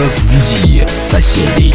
Разбуди соседей.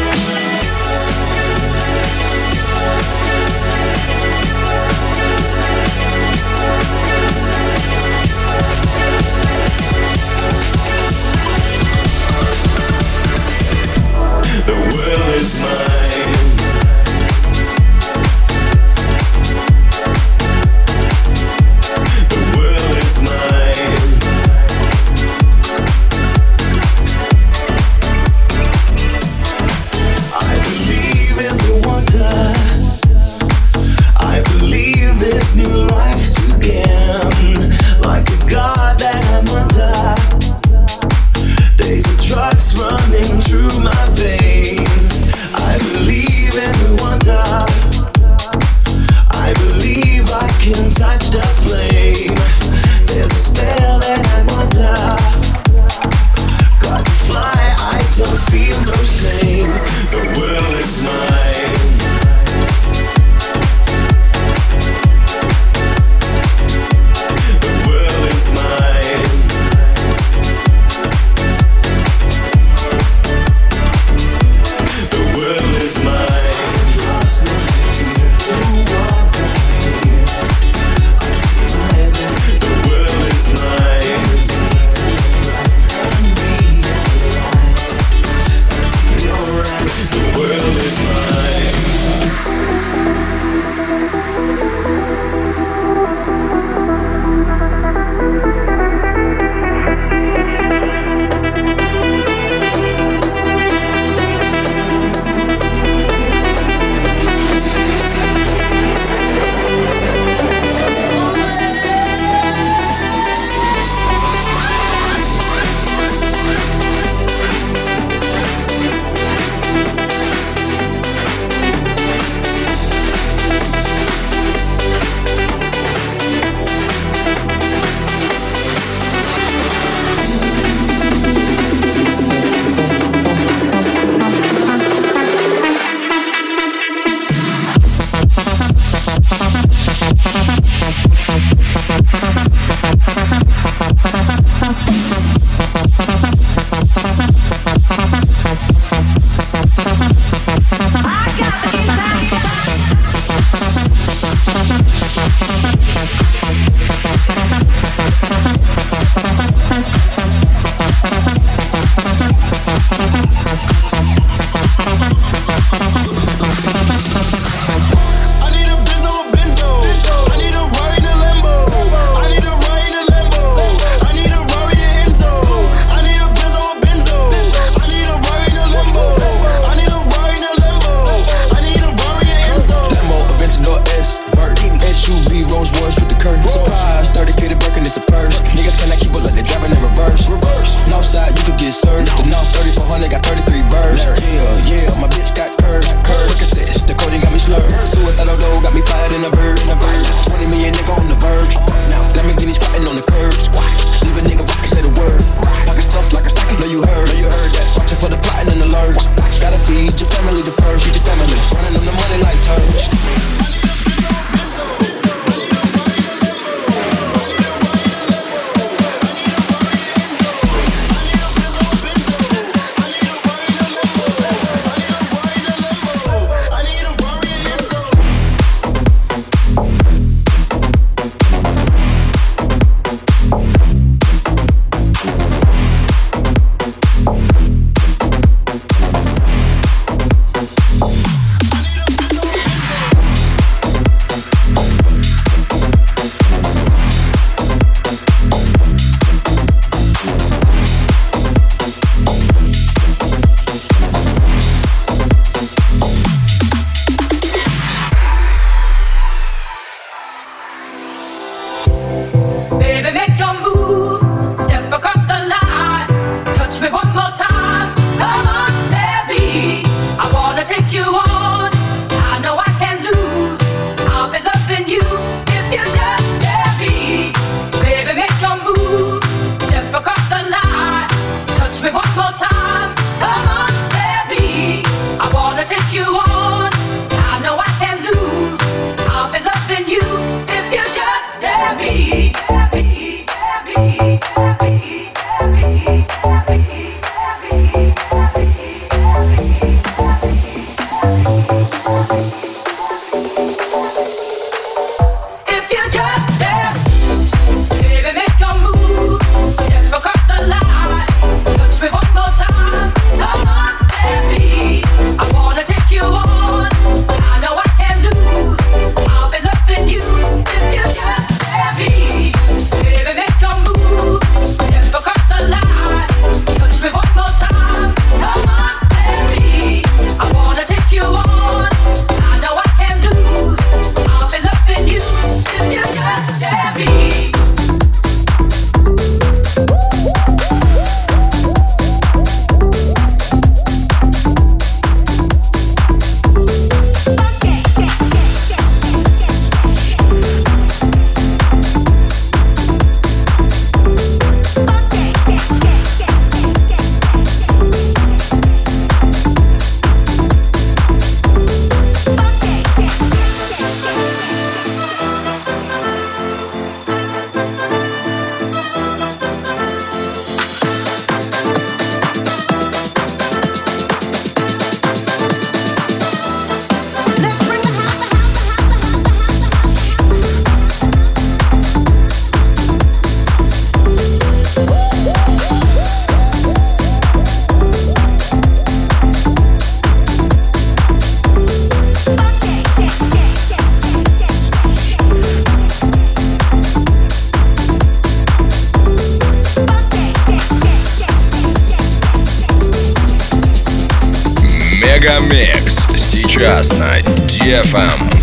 На DFM.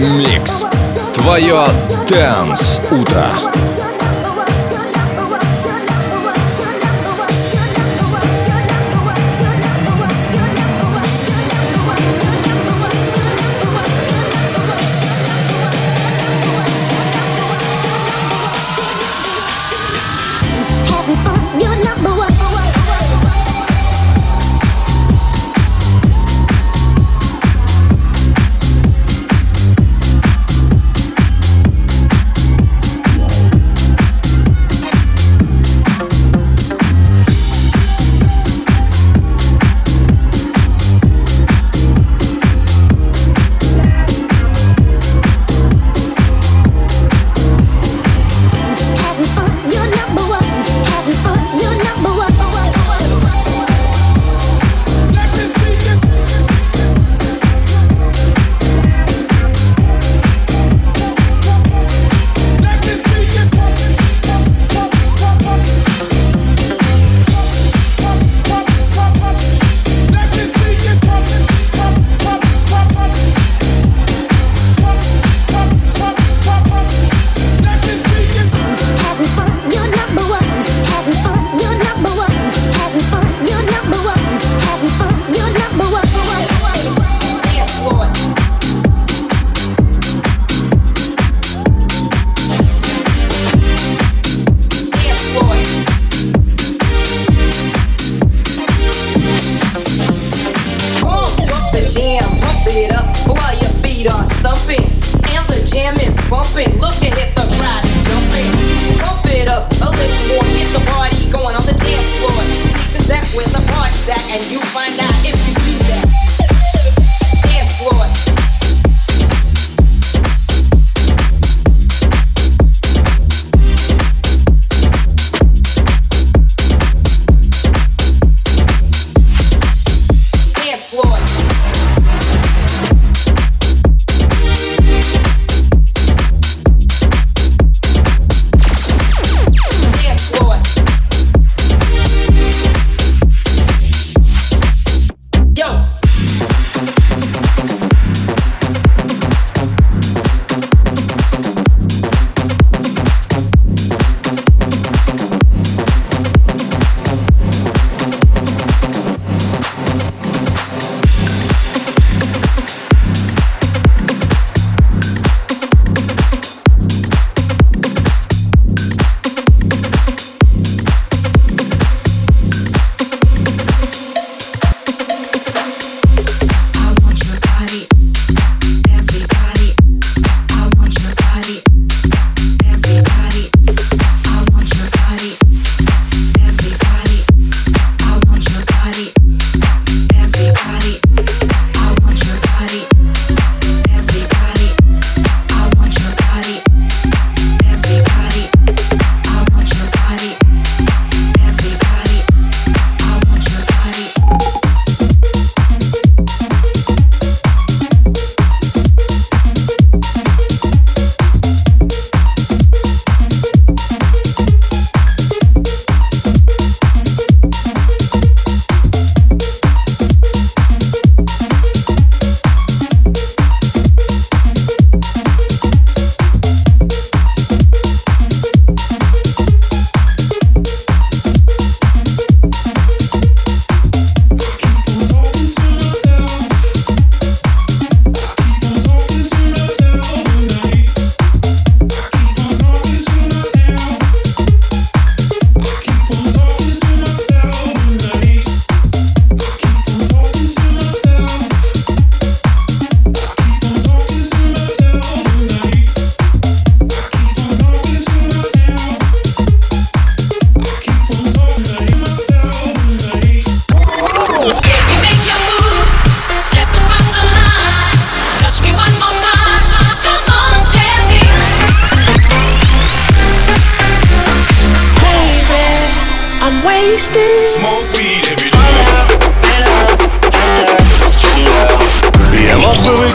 Микс. Твое Дэнс Утро. feet are stumping and the jam is bumping. Look at the crowd is jumping. Pump it up a little more, get the party going on the dance floor. See, cause that's where the party's at, and you find out.